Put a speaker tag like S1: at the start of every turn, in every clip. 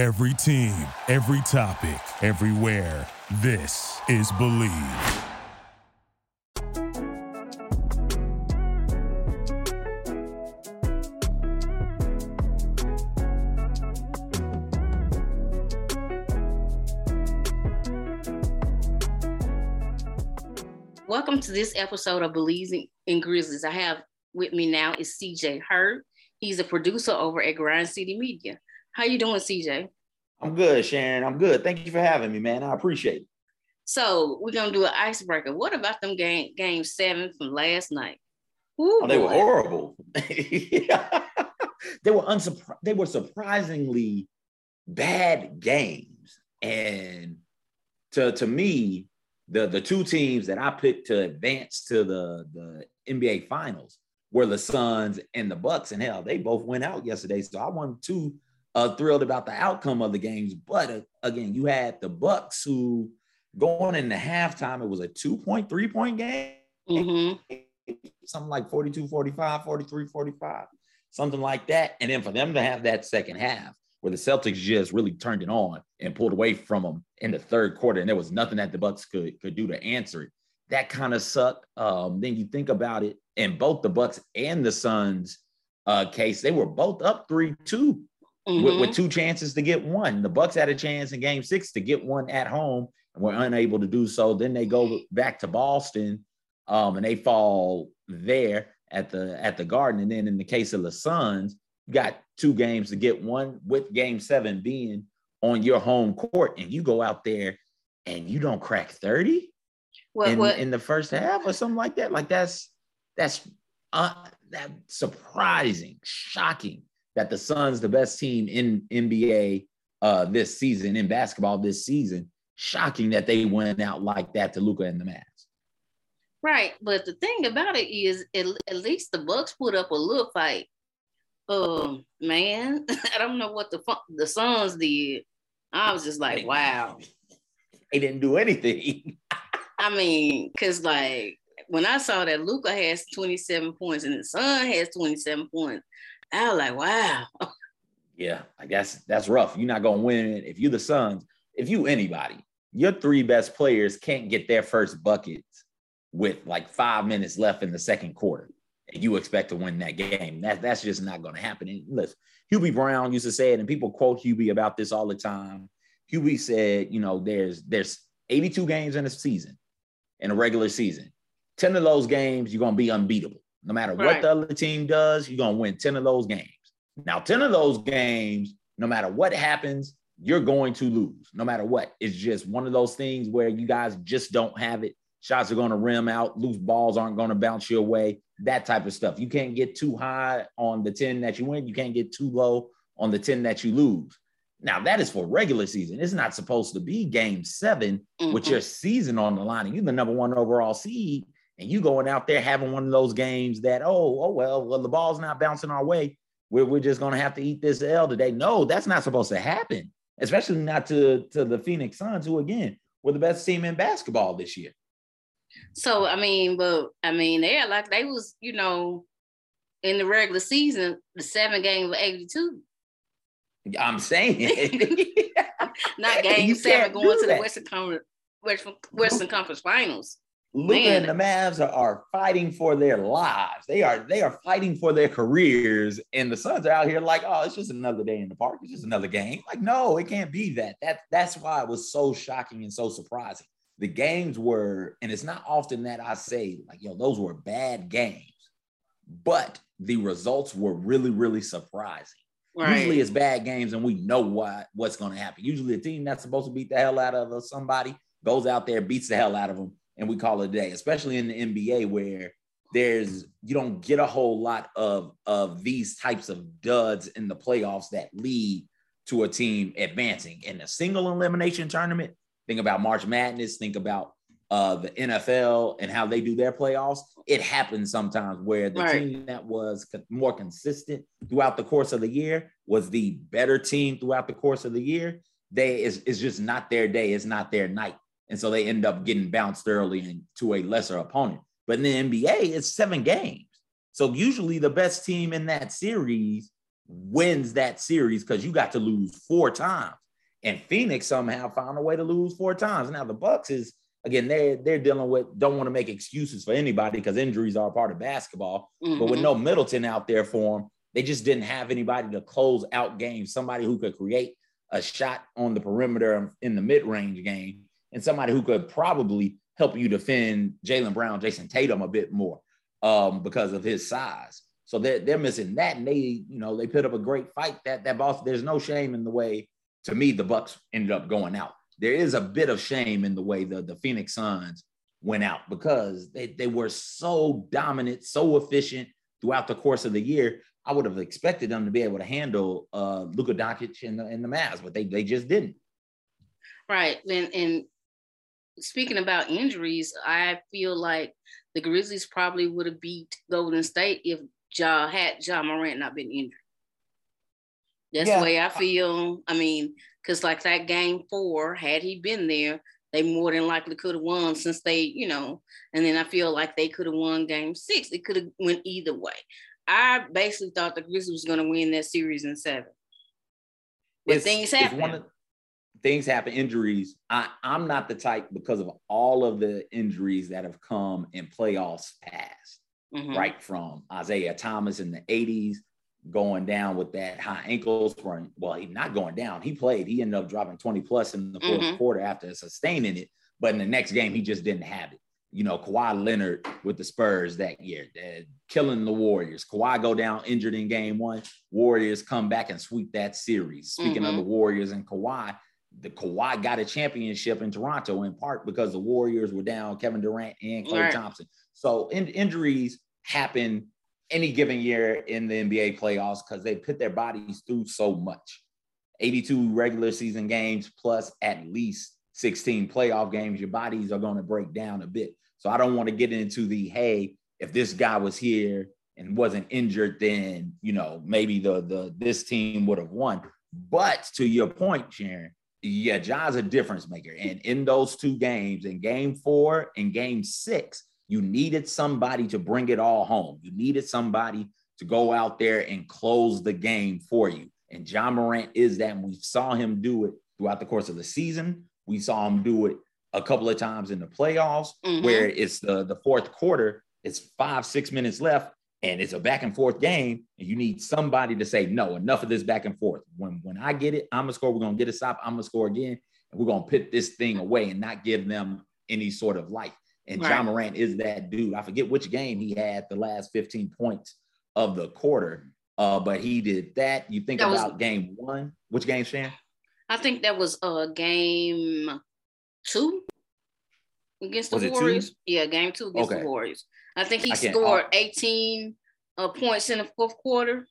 S1: Every team, every topic, everywhere. This is Bleav.
S2: Welcome to this episode of Bleav in Grizzlies. I have with me now is CJ Hurt. He's a producer over at Grind City Media. How you doing, CJ?
S3: I'm good, Sharon. I'm good. Thank you for having me, man. I appreciate it.
S2: So we're gonna do an icebreaker. What about them game game seven from last night? Ooh,
S3: oh, they boy. were horrible. they were unsurpri- they were surprisingly bad games. And to, to me, the, the two teams that I picked to advance to the, the NBA finals were the Suns and the Bucks. And hell, they both went out yesterday. So I wasn't too uh, thrilled about the outcome of the games. But uh, again, you had the Bucks who going into halftime, it was a two point, three point game. Mm-hmm. Something like 42, 45, 43, 45, something like that. And then for them to have that second half where the Celtics just really turned it on and pulled away from them in the third quarter, and there was nothing that the Bucks could could do to answer it. That kind of sucked. Um, then you think about it, and both the Bucks and the Suns uh, case, they were both up three two mm-hmm. with, with, two chances to get one. The Bucks had a chance in Game Six to get one at home, and were unable to do so. Then they go back to Boston, um, and they fall there at the at the Garden. And then in the case of the Suns, you got two games to get one with Game Seven being on your home court, and you go out there and you don't crack thirty in, what? in the first half or something like that. Like that's that's uh, that surprising, shocking that the Suns, the best team in NBA uh, this season, in basketball this season, shocking that they went out like that to Luka and the Mavs.
S2: Right, but the thing about it is, at, at least the Bucks put up a little fight. Um, man, I don't know what the the Suns did. I was just like, wow.
S3: They didn't do anything.
S2: I mean, cause like when I saw that Luka has 27 points and the Sun has 27 points, I was like, wow.
S3: Yeah, like that's that's rough. You're not gonna win if you're the Suns. If you anybody, your three best players can't get their first buckets with like five minutes left in the second quarter, and you expect to win that game. That that's just not gonna happen. And listen, Hubie Brown used to say it, and people quote Hubie about this all the time. Hubie said, you know, there's there's 82 games in a season, in a regular season. 10 of those games, you're gonna be unbeatable. No matter right. what the other team does, you're going to win 10 of those games. Now, 10 of those games, no matter what happens, you're going to lose, no matter what. It's just one of those things where you guys just don't have it. Shots are going to rim out, loose balls aren't going to bounce your way, that type of stuff. You can't get too high on the 10 that you win. You can't get too low on the 10 that you lose. Now, that is for regular season. It's not supposed to be game 7 mm-hmm. with your season on the line and you're the number one overall seed and you going out there having one of those games that oh oh well well the ball's not bouncing our way we're, we're just going to have to eat this L today. No, that's not supposed to happen, especially not to to the Phoenix Suns, who again were the best team in basketball this year.
S2: So I mean, but I mean, they're like they was you know in the regular season the seven game of eighty two.
S3: I'm saying,
S2: not game seven going to the Western Conference Western, Western Conference Finals.
S3: Luka and the Mavs are, are, fighting for their lives. They are they are fighting for their careers, and the Suns are out here like, oh, it's just another day in the park. It's just another game. Like, no, it can't be that. That that's why it was so shocking and so surprising. The games were, and it's not often that I say like, yo, those were bad games, but the results were really really surprising. Right. Usually it's bad games, and we know what what's going to happen. Usually, a team that's supposed to beat the hell out of somebody goes out there, beats the hell out of them and we call it a day, especially in the NBA where there's you don't get a whole lot of of these types of duds in the playoffs that lead to a team advancing in a single elimination tournament. Think about March Madness, think about uh, the NFL and how they do their playoffs. It happens sometimes where the right. team that was more consistent throughout the course of the year was the better team throughout the course of the year. They is is just not their day. It's not their night. And so they end up getting bounced early into a lesser opponent. But in the NBA, it's seven games. So usually the best team in that series wins that series because you got to lose four times. And Phoenix somehow found a way to lose four times. Now the Bucks is again, they're they're dealing with don't want to make excuses for anybody because injuries are a part of basketball. Mm-hmm. But with mm-hmm. no Middleton out there for them, they just didn't have anybody to close out games, somebody who could create a shot on the perimeter in the mid-range game, and somebody who could probably help you defend Jaylen Brown, Jayson Tatum a bit more um, because of his size. So they're, they're missing that. And they, you know, they put up a great fight that that Boston. There's no shame in the way, to me, the Bucks ended up going out. There is a bit of shame in the way the, the Phoenix Suns went out because they, they were so dominant, so efficient throughout the course of the year. I would have expected them to be able to handle uh, Luka Doncic and the, and the Mavs, but they, they just didn't.
S2: Right. And, and speaking about injuries, I feel like the Grizzlies probably would have beat Golden State if Ja had Ja Morant not been injured. That's yeah. the way I feel. I mean, because like that game four, had he been there, they more than likely could have won since they, you know, and then I feel like they could have won game six. It could have went either way. I basically thought the Grizzlies was going to win that series in seven. But it's, things happen.
S3: Things happen, injuries. I, I'm not the type because of all of the injuries that have come in playoffs past, mm-hmm. right from Isiah Thomas in the 80s, going down with that high ankle sprain. Well, he's not going down. He played. He ended up dropping 20 plus in the 4th mm-hmm. quarter after sustaining it. But in the next game, he just didn't have it you know, Kawhi Leonard with the Spurs that year, killing the Warriors. Kawhi go down injured in game one. Warriors come back and sweep that series. Speaking mm-hmm. of the. Warriors and Kawhi, the Kawhi got a championship in Toronto in part because the Warriors were down Kevin Durant and Clay right. Thompson. So in, injuries happen any given year in the NBA playoffs because they put their bodies through so much. 82 regular season games plus at least 16 playoff games, your bodies are going to break down a bit. So I don't want to get into the hey, if this guy was here and wasn't injured, then you know maybe the the this team would have won. But to your point, Sharon, yeah, Ja's a difference maker. And in those two games, in game four and game six, you needed somebody to bring it all home. You needed somebody to go out there and close the game for you. And Ja Morant is that. And we saw him do it throughout the course of the season. We saw him do it a couple of times in the playoffs mm-hmm. where it's the the fourth quarter, it's five, six minutes left, and it's a back and forth game, and you need somebody to say, no, enough of this back and forth. When when I get it, I'm gonna score, we're gonna get a stop, I'm gonna score again, and we're gonna put this thing away and not give them any sort of life. And right. Ja Morant is that dude. I forget which game he had the last 15 points of the quarter. Uh, but he did that. You think that about was, game one. Which game, Shan?
S2: I think that was a uh, game two against the was Warriors. Yeah, game two against okay. the Warriors. I think he I scored 18 uh, points in the fourth quarter.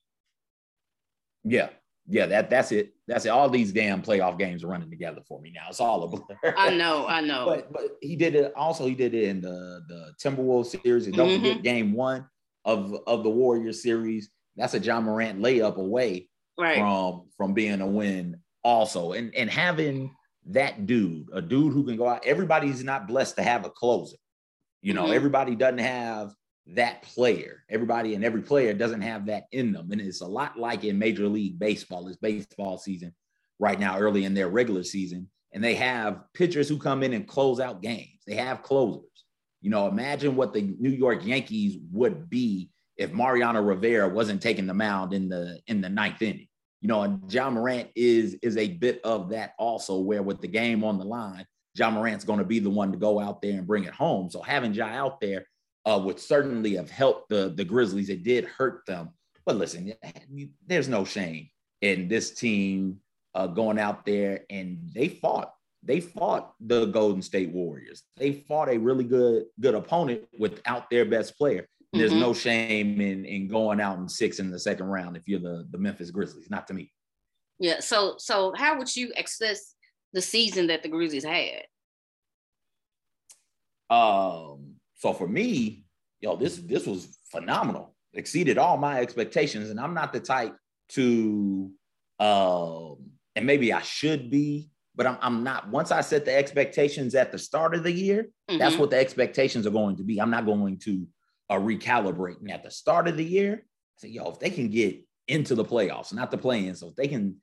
S3: Yeah, yeah, that that's it. That's it. All these damn playoff games are running together for me now. It's all a blur.
S2: I know, I know.
S3: but but he did it. Also, he did it in the the Timberwolves series. And don't mm-hmm. forget game one of of the Warriors series. That's a Ja Morant layup away right. from from being a win. Also, and and having that dude, a dude who can go out. Everybody's not blessed to have a closer. You know, mm-hmm. everybody doesn't have that player. Everybody and every player doesn't have that in them. And it's a lot like in Major League Baseball, it's baseball season right now, early in their regular season. And they have pitchers who come in and close out games. They have closers. You know, imagine what the New York Yankees would be if Mariano Rivera wasn't taking the mound in the in the ninth inning you know, and Ja Morant is is a bit of that also, where with the game on the line, Ja Morant's going to be the one to go out there and bring it home. So having Ja out there uh, would certainly have helped the the Grizzlies. It did hurt them, but listen, there's no shame in this team uh, going out there and they fought. They fought the Golden State Warriors. They fought a really good good opponent without their best player. Mm-hmm. There's no shame in in going out in six in the second round if you're the the Memphis Grizzlies. Not to me.
S2: Yeah. So so how would you assess the season that the Grizzlies had?
S3: Um. So for me, yo, this this was phenomenal. Exceeded all my expectations, and I'm not the type to, um, and maybe I should be, but I'm, I'm not. Once I set the expectations at the start of the year, mm-hmm. that's what the expectations are going to be. I'm not going to recalibrate. recalibrating at the start of the year. I said, yo, if they can get into the playoffs, not the play-in. So if they can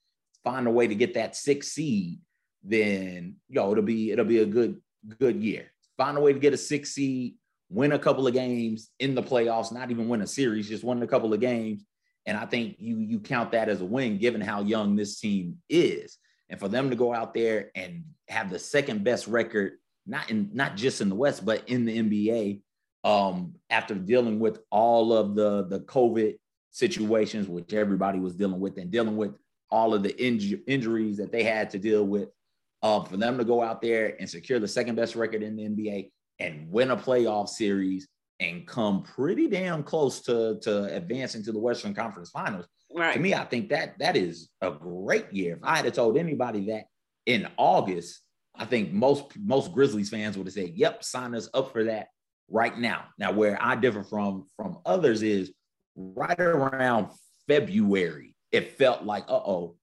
S3: find a way to get that six seed, then yo, it'll be it'll be a good good year. Find a way to get a six seed, win a couple of games in the playoffs, not even win a series, just win a couple of games. And I think you you count that as a win, given how young this team is, and for them to go out there and have the second best record, not in not just in the West, but in the NBA, um, after dealing with all of the the COVID situations, which everybody was dealing with, and dealing with all of the inju- injuries that they had to deal with, uh, for them to go out there and secure the second best record in the NBA and win a playoff series and come pretty damn close to, to advancing to the Western Conference Finals.
S2: Right.
S3: To me, I think that that is a great year. If I had told anybody that in August, I think most most Grizzlies fans would have said, "Yep, sign us up for that right now." Now, where I differ from from others is right around February, it felt like, "Uh oh,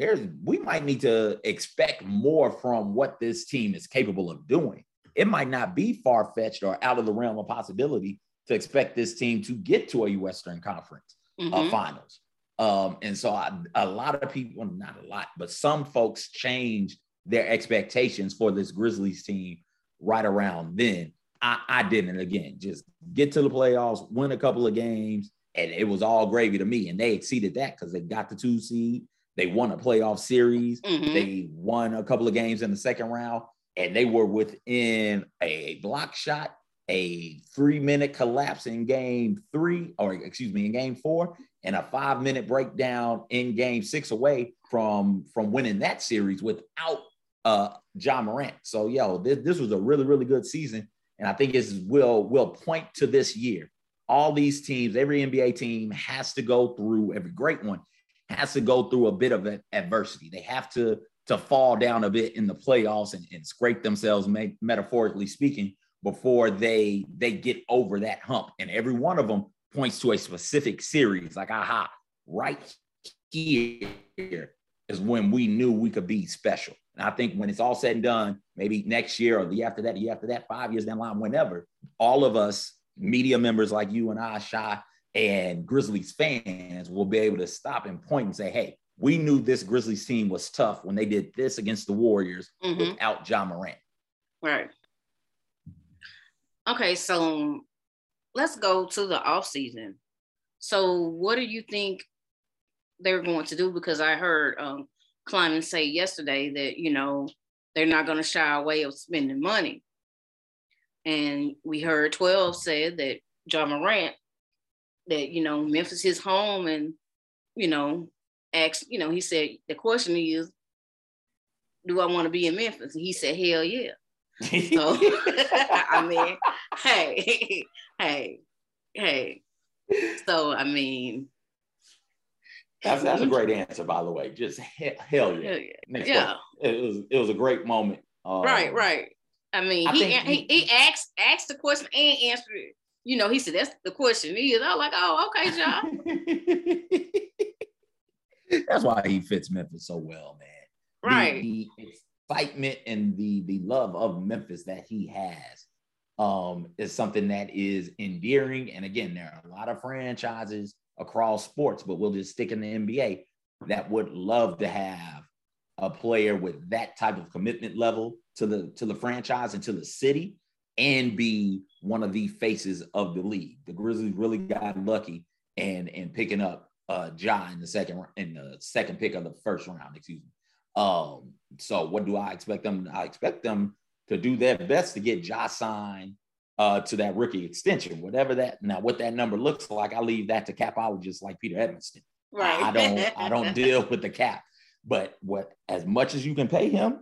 S3: there's we might need to expect more from what this team is capable of doing." it might not be far fetched or out of the realm of possibility to expect this team to get to a Western Conference uh, mm-hmm. uh, finals. Um, and so I, a lot of people, not a lot, but some folks changed their expectations for this Grizzlies team right around then. I, I didn't. Again, just get to the playoffs, win a couple of games, and it was all gravy to me. And they exceeded that because they got the two seed. They won a playoff series. Mm-hmm. They won a couple of games in the second round and they were within a block shot, a three minute collapse in game three, or excuse me, in game four, and a five minute breakdown in game six away from from winning that series without uh Ja Morant. So yo, this, this was a really, really good season. And I think it will will point to this year. All these teams, every NBA team has to go through, every great one has to go through a bit of adversity. They have to to fall down a bit in the playoffs and, and scrape themselves, metaphorically speaking, before they they get over that hump. And every one of them points to a specific series, like aha, right here is when we knew we could be special. And I think when it's all said and done, maybe next year or the year after that, the year after that, five years down the line, whenever, all of us media members like you and I, Shy, and Grizzlies fans will be able to stop and point and say, hey, we knew this Grizzlies team was tough when they did this against the Warriors mm-hmm. without Ja Morant.
S2: Right. Okay, so let's go to the off season. So, what do you think they're going to do? Because I heard um, Kleiman say yesterday that you know they're not going to shy away of spending money, and we heard Twelve said that Ja Morant that you know Memphis is home, and you know asked, you know, he said, the question is, do I want to be in Memphis? And he said, hell yeah. so, I mean, hey, hey, hey. So, I mean,
S3: that's that's a great answer, by the way. Just he- hell yeah.
S2: yeah. yeah.
S3: It was it was a great moment.
S2: Um, right, right. I mean, I he, he, he he asked asked the question and answered it. You know, he said that's the question is. I was like, oh, okay, Ja.
S3: That's why he fits Memphis so well, man.
S2: Right.
S3: The, the excitement and the the love of Memphis that he has um, is something that is endearing. And again, there are a lot of franchises across sports, but we'll just stick in the NBA that would love to have a player with that type of commitment level to the to the franchise and to the city and be one of the faces of the league. The Grizzlies really got lucky and and picking up uh Ja in the second in the second pick of the first round, excuse me. Um, so what do I expect them? I expect them to do their best to get Ja signed uh, to that rookie extension, whatever that now what that number looks like. I leave that to capologists like Peter Edmondson.
S2: Right.
S3: I don't I don't deal with the cap, but what as much as you can pay him,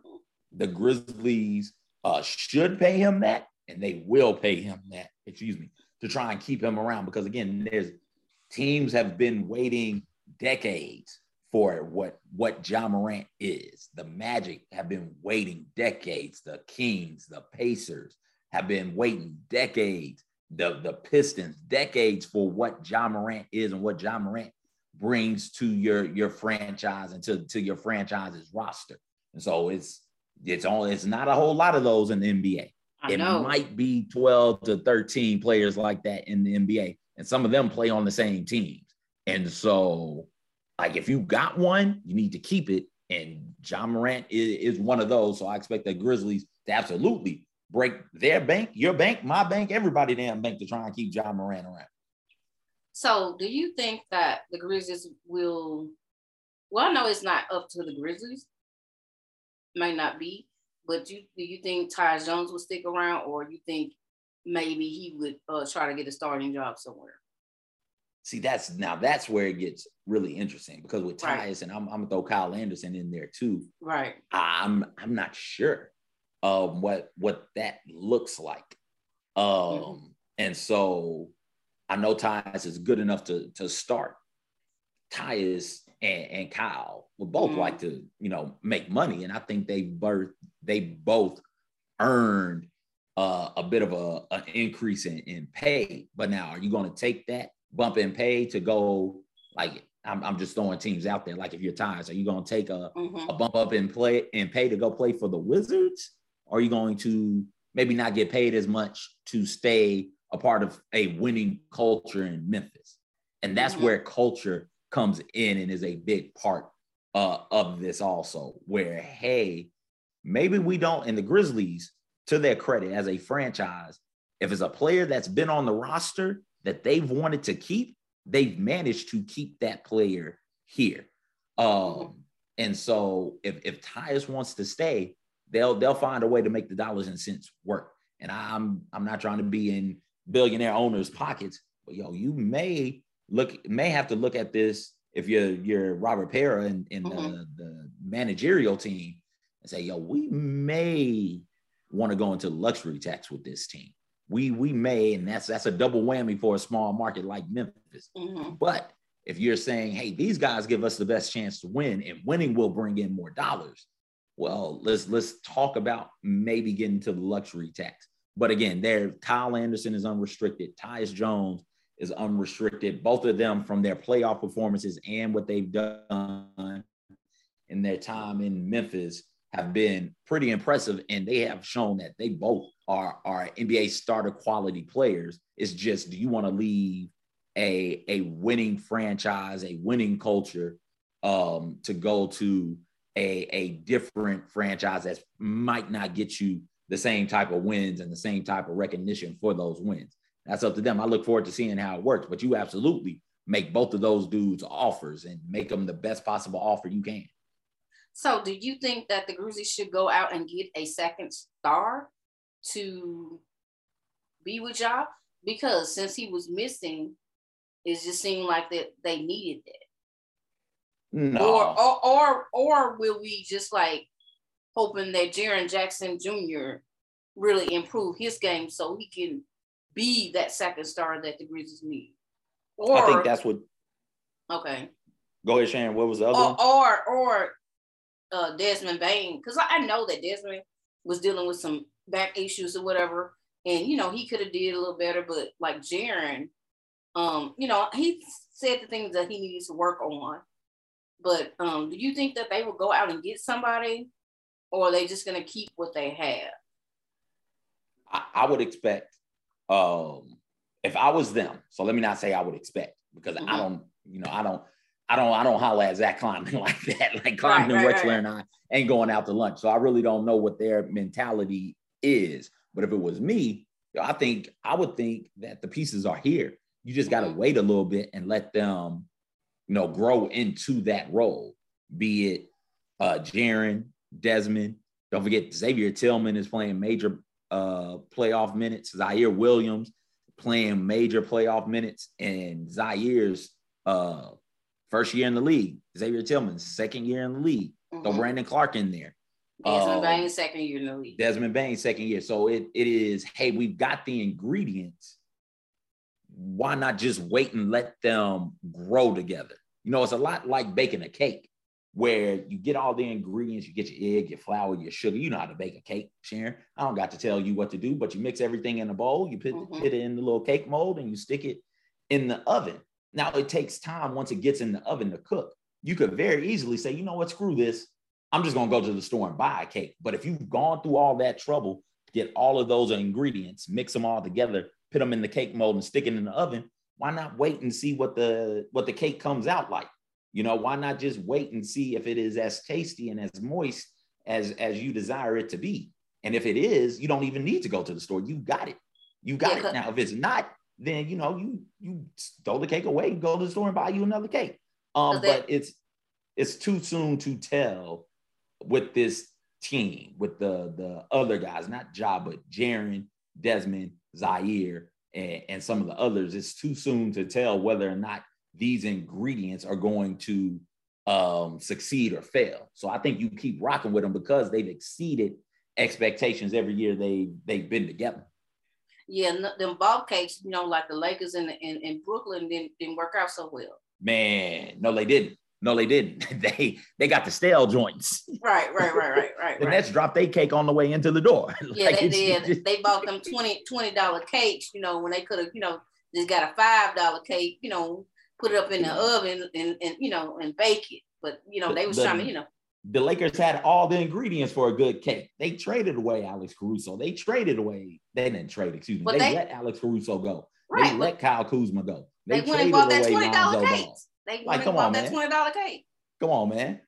S3: the Grizzlies uh, should pay him that, and they will pay him that. Excuse me, to try and keep him around because again, there's teams have been waiting decades for what what Ja Morant is. The Magic have been waiting decades. The Kings, the Pacers have been waiting decades. The the Pistons decades for what Ja Morant is and what Ja Morant brings to your your franchise and to, to your franchise's roster. And so it's it's only it's not a whole lot of those in the NBA.
S2: I
S3: it
S2: know.
S3: might be 12 to 13 players like that in the NBA and some of them play on the same teams. And so like if you got one, you need to keep it. And Ja Morant is, is one of those. So I expect the Grizzlies to absolutely break their bank, your bank, my bank, everybody damn bank to try and keep Ja Morant around.
S2: So do you think that the Grizzlies will well, I know it's not up to the Grizzlies. Might not be, but you do you think Tyus Jones will stick around or you think maybe he would uh, try to get a starting job somewhere?
S3: See, that's now that's where it gets really interesting because with Tyus,
S2: Right.
S3: and I'm, I'm gonna throw Kyle Anderson in there too.
S2: Right.
S3: I'm I'm not sure um what what that looks like. Um
S2: Mhm.
S3: and so I know Tyus is good enough to to start. Tyus and, and Kyle would both
S2: Mhm.
S3: like to, you know, make money. And I think they both they both earned uh, a bit of a an increase in, in pay. But now are you gonna take that bump in pay to go like I'm, I'm just throwing teams out there. Like if you're Tyus, are you gonna take a
S2: Mhm.
S3: a bump up in play and pay to go play for the Wizards? Or are you going to maybe not get paid as much to stay a part of a winning culture in Memphis? And that's
S2: Mhm.
S3: where culture comes in and is a big part uh, of this also, where, hey, maybe we don't, and the Grizzlies, to their credit as a franchise, if it's a player that's been on the roster that they've wanted to keep, they've managed to keep that player here. Um, and so if if Tyus wants to stay, they'll they'll find a way to make the dollars and cents work. And I'm I'm not trying to be in billionaire owners' pockets, but yo, you may look may have to look at this if you're you're Robert Pera and, and the,
S2: Mhm.
S3: the managerial team and say, yo, we may want to go into luxury tax with this team. We we may, and that's that's a double whammy for a small market like Memphis.
S2: Mhm.
S3: But if you're saying, hey, these guys give us the best chance to win, and winning will bring in more dollars, well, let's let's talk about maybe getting to the luxury tax. But again, there, Kyle Anderson is unrestricted. Tyus Jones is unrestricted. Both of them from their playoff performances and what they've done in their time in Memphis have been pretty impressive, and they have shown that they both are are NBA starter quality players. It's just, do you want to leave a a winning franchise, a winning culture, um, to go to a a different franchise that might not get you the same type of wins and the same type of recognition for those wins? That's up to them. I look forward to seeing how it works, but you absolutely make both of those dudes offers and make them the best possible offer you can.
S2: So do you think that the Grizzlies should go out and get a second star to be with y'all? Because since he was missing, it just seemed like that they needed that.
S3: No,
S2: Or, or or or will we just like hoping that Jaren Jackson Jr. really improve his game so he can be that second star that the Grizzlies need? Or
S3: I think that's what.
S2: okay.
S3: Go ahead, Sharon. What was the other one?
S2: or or or uh, Desmond Bane, because I know that Desmond was dealing with some back issues or whatever, and you know he could have did a little better, but like Jaren, um, you know he said the things that he needs to work on. But um, do you think that they will go out and get somebody, or are they just gonna keep what they have?
S3: I, I would expect um if I was them, so let me not say I would expect because I
S2: Mhm.
S3: don't, you know, I don't, I don't, I don't holler at Zach Kleiman like that. Like
S2: Right,
S3: Kleiman
S2: right,
S3: Wexler
S2: right.
S3: and I ain't going out to lunch. So I really don't know what their mentality is. But if it was me, I think I would think that the pieces are here. You just got to
S2: Mhm.
S3: wait a little bit and let them, you know, grow into that role. Be it uh Jaren, Desmond. Don't forget Xavier Tillman is playing major uh playoff minutes. Ziaire Williams playing major playoff minutes, and Ziaire's uh first year in the league. Xavier Tillman's second year in the league. Throw
S2: Mhm.
S3: Brandon Clarke in there.
S2: Desmond
S3: Um,
S2: Bane, second year in the league.
S3: Desmond Bane, second year. So it, it is, hey, we've got the ingredients. Why not just wait and let them grow together? You know, it's a lot like baking a cake where you get all the ingredients, you get your egg, your flour, your sugar. You know how to bake a cake, Sharon. I don't got to tell you what to do, but you mix everything in a bowl, you put,
S2: Mhm.
S3: put it in the little cake mold and you stick it in the oven. Now it takes time once it gets in the oven to cook. You could very easily say, you know what, screw this. I'm just gonna go to the store and buy a cake. But if you've gone through all that trouble, get all of those ingredients, mix them all together, put them in the cake mold and stick it in the oven, why not wait and see what the what the cake comes out like? You know, why not just wait and see if it is as tasty and as moist as as you desire it to be? And if it is, you don't even need to go to the store. You got it. You got yeah, it. Now, if it's not, then you know you you throw the cake away, go to the store and buy you another cake. Um, but it's it's too soon to tell with this team, with the the other guys, not Ja, but Jaren, Desmond, Ziaire, and, and some of the others. It's too soon to tell whether or not these ingredients are going to um, succeed or fail. So I think you keep rocking with them because they've exceeded expectations every year they they've been together.
S2: Yeah, them ball cakes, you know, like the Lakers in in, in Brooklyn didn't didn't work out so well.
S3: Man, no, they didn't. No, they didn't. they they got the stale joints.
S2: Right, right, right, right, right.
S3: the right. Nets dropped their cake on the way into the door.
S2: Yeah, like they did. They bought them 20 dollar cakes, you know, when they could have, you know, just got a five dollar cake, you know, put it up in the oven and, and you know and bake it. But you know, they was the, trying to, you know.
S3: The Lakers had all the ingredients for a good cake. They traded away Alex Caruso. They traded away. They didn't trade. Excuse me. They, they, let Alex Caruso go. Right. They let Kyle Kuzma go.
S2: They, they went and bought that twenty dollar cake. They went like, and bought on, that twenty dollar cake.
S3: Come on, man.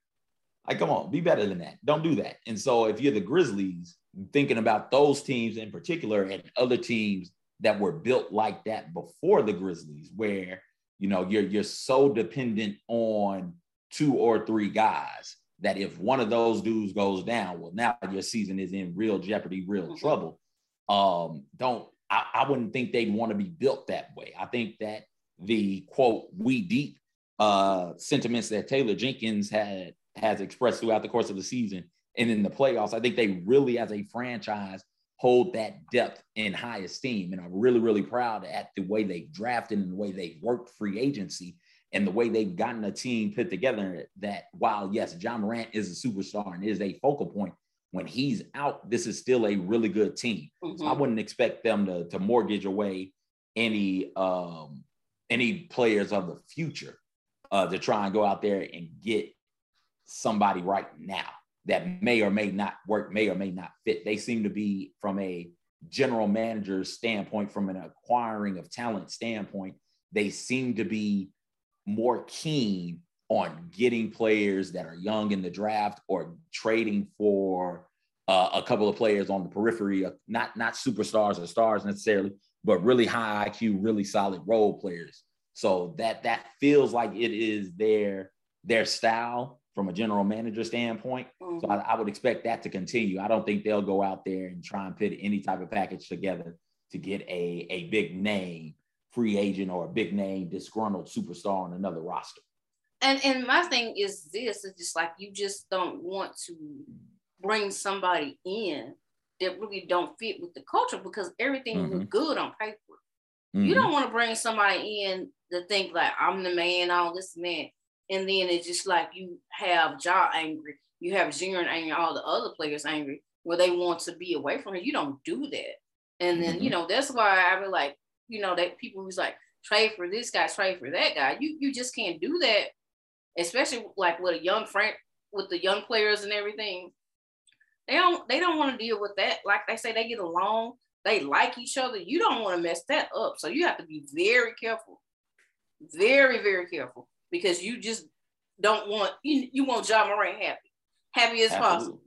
S3: Like, come on, be better than that. Don't do that. And so, if you're the Grizzlies, thinking about those teams in particular and other teams that were built like that before the Grizzlies, where you know you're you're so dependent on two or three guys that if one of those dudes goes down, well, now your season is in real jeopardy, real mm-hmm. trouble. Um, don't I, I wouldn't think they'd want to be built that way. I think that the quote we deep uh sentiments that Taylor Jenkins had has expressed throughout the course of the season and in the playoffs, I think they really as a franchise hold that depth in high esteem. And I'm really, really proud at the way they've drafted and the way they've worked free agency and the way they've gotten a team put together that while yes, Ja Morant is a superstar and is a focal point, when he's out, this is still a really good team. Mm-hmm. So I mm-hmm. wouldn't expect them to, to mortgage away any um, any players of the future uh, to try and go out there and get somebody right now that may or may not work, may or may not fit. They seem to be from a general manager's standpoint, from an acquiring of talent standpoint, they seem to be more keen on getting players that are young in the draft or trading for uh, a couple of players on the periphery, of not not superstars or stars necessarily, but really high IQ, really solid role players. So that that feels like it is their their style from a general manager standpoint. Mm-hmm. So I, I, would expect that to continue. I don't think they'll go out there and try and put any type of package together to get a, a big name free agent or a big name disgruntled superstar on another roster.
S2: And and my thing is this: is just like you just don't want to bring somebody in that really don't fit with the culture because everything mm-hmm. looks good on paper. Mm-hmm. You don't want to bring somebody in to think like I'm the man, all this man, and then it's just like you have Ja angry, you have Jaren angry, all the other players angry, where they want to be away from her. You don't do that, and then mm-hmm. you know that's why I be like, you know, that people who's like trade for this guy, trade for that guy. You you just can't do that, especially like with a young friend with the young players and everything. They don't they don't want to deal with that. Like they say, they get along, they like each other. You don't want to mess that up. So you have to be very careful, very very careful because you just don't want you, you want Ja Morant happy, happy as Absolutely. possible.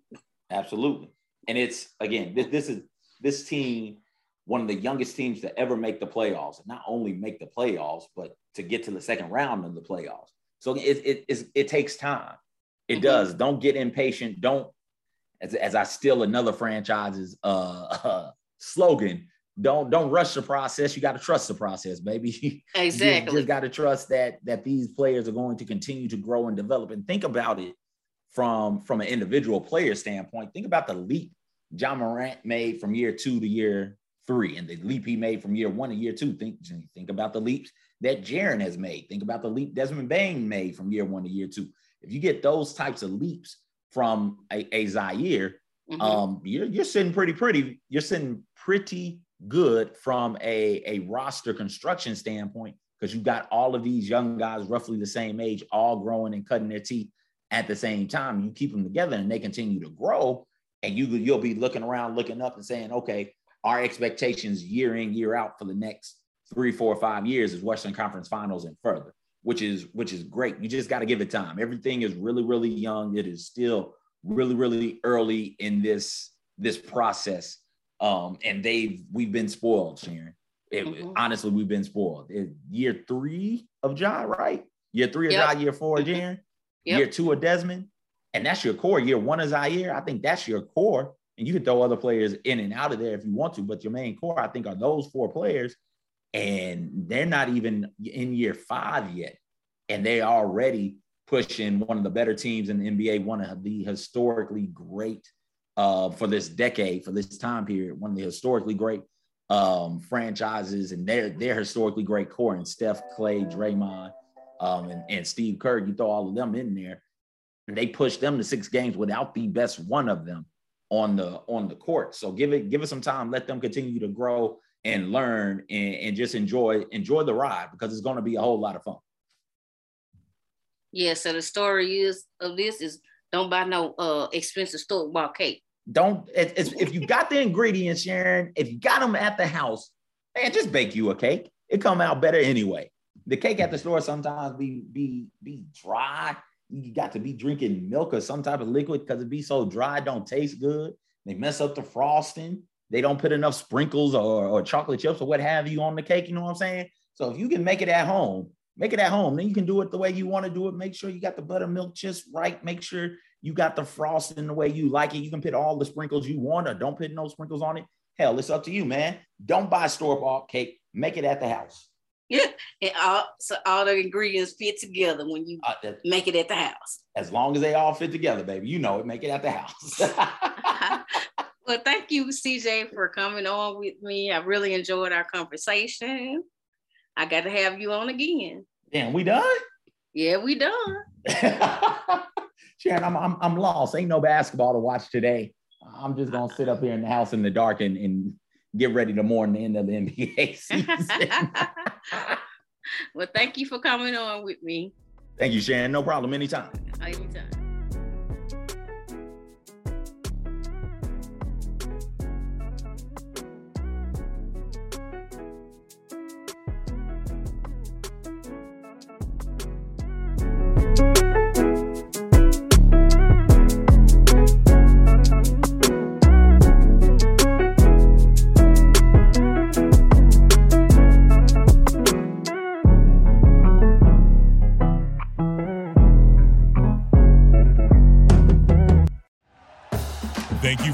S3: Absolutely, and it's again this this is this team one of the youngest teams to ever make the playoffs, and not only make the playoffs, but to get to the second round of the playoffs. So it it, it takes time. It mm-hmm. does. Don't get impatient. Don't, as, as I steal another franchise's uh, uh, slogan, don't don't rush the process. You got to trust the process, baby.
S2: Exactly.
S3: you just got to trust that that these players are going to continue to grow and develop. And think about it from from an individual player standpoint. Think about the leap Ja Morant made from year two to year three, and the leap he made from year one to year two. Think, think about the leaps that Jaren has made. Think about the leap Desmond Bane made from year one to year two. If you get those types of leaps from a, a Ziaire, mm-hmm. um, you're, you're sitting pretty pretty. You're sitting pretty good from a, a roster construction standpoint because you've got all of these young guys roughly the same age, all growing and cutting their teeth at the same time. You keep them together and they continue to grow, and you you'll be looking around, looking up, and saying, okay, our expectations year in, year out for the next three, four, five years is Western Conference Finals and further. which is which is great. You just got to give it time. Everything is really really young. It is still really really early in this this process. Um, and they've we've been spoiled, Sharon. It, mm-hmm. Honestly, we've been spoiled. It, year three of Ja, right? Year three of yep. Ja, year 4 of mm-hmm. Jaren, yep. year two of Desmond, and that's your core. Year one is Ziaire. I think that's your core, and you can throw other players in and out of there if you want to, but your main core, I think, are those four players and they're not even in year five yet, and they're already pushing one of the better teams in the NBA, one of the historically great uh, for this decade, for this time period, one of the historically great um, franchises, and they're they're historically great core. And Steph, Clay, Draymond, um, and, and Steve Kerr, you throw all of them in there, and they push them to six games without the best one of them on the on the court. So give it give it some time, let them continue to grow and learn and, and just enjoy enjoy the ride because it's going to be a whole lot of fun.
S2: Yeah. So the story is of this is don't buy no uh expensive store bought cake.
S3: Don't if you got the ingredients, Sharon, if you got them at the house, man, just bake you a cake. It come out better anyway. The cake at the store sometimes be be be dry. You got to be drinking milk or some type of liquid because it be so dry, don't taste good. They mess up the frosting they don't put enough sprinkles or, or chocolate chips or what have you on the cake. You know what I'm saying? So if you can make it at home, make it at home. Then you can do it the way you want to do it. Make sure you got the buttermilk just right. Make sure you got the frosting the way you like it. You can put all the sprinkles you want or don't put no sprinkles on it. Hell, it's up to you, man. Don't buy store bought cake. Make it at the house.
S2: Yeah, and all so all the ingredients fit together when you uh, that, make it at the house.
S3: As long as they all fit together, baby, you know it. Make it at the house.
S2: Well, thank you, CJ, for coming on with me. I really enjoyed our conversation. I got to have you on again.
S3: Damn, we done?
S2: Yeah, we done.
S3: Sharon, I'm, I'm, I'm lost. Ain't no basketball to watch today. I'm just gonna sit up here in the house in the dark and, and get ready to mourn the end of the NBA season.
S2: well, thank you for coming on with me.
S3: Thank you, Sharon. No problem. Anytime.
S2: Anytime.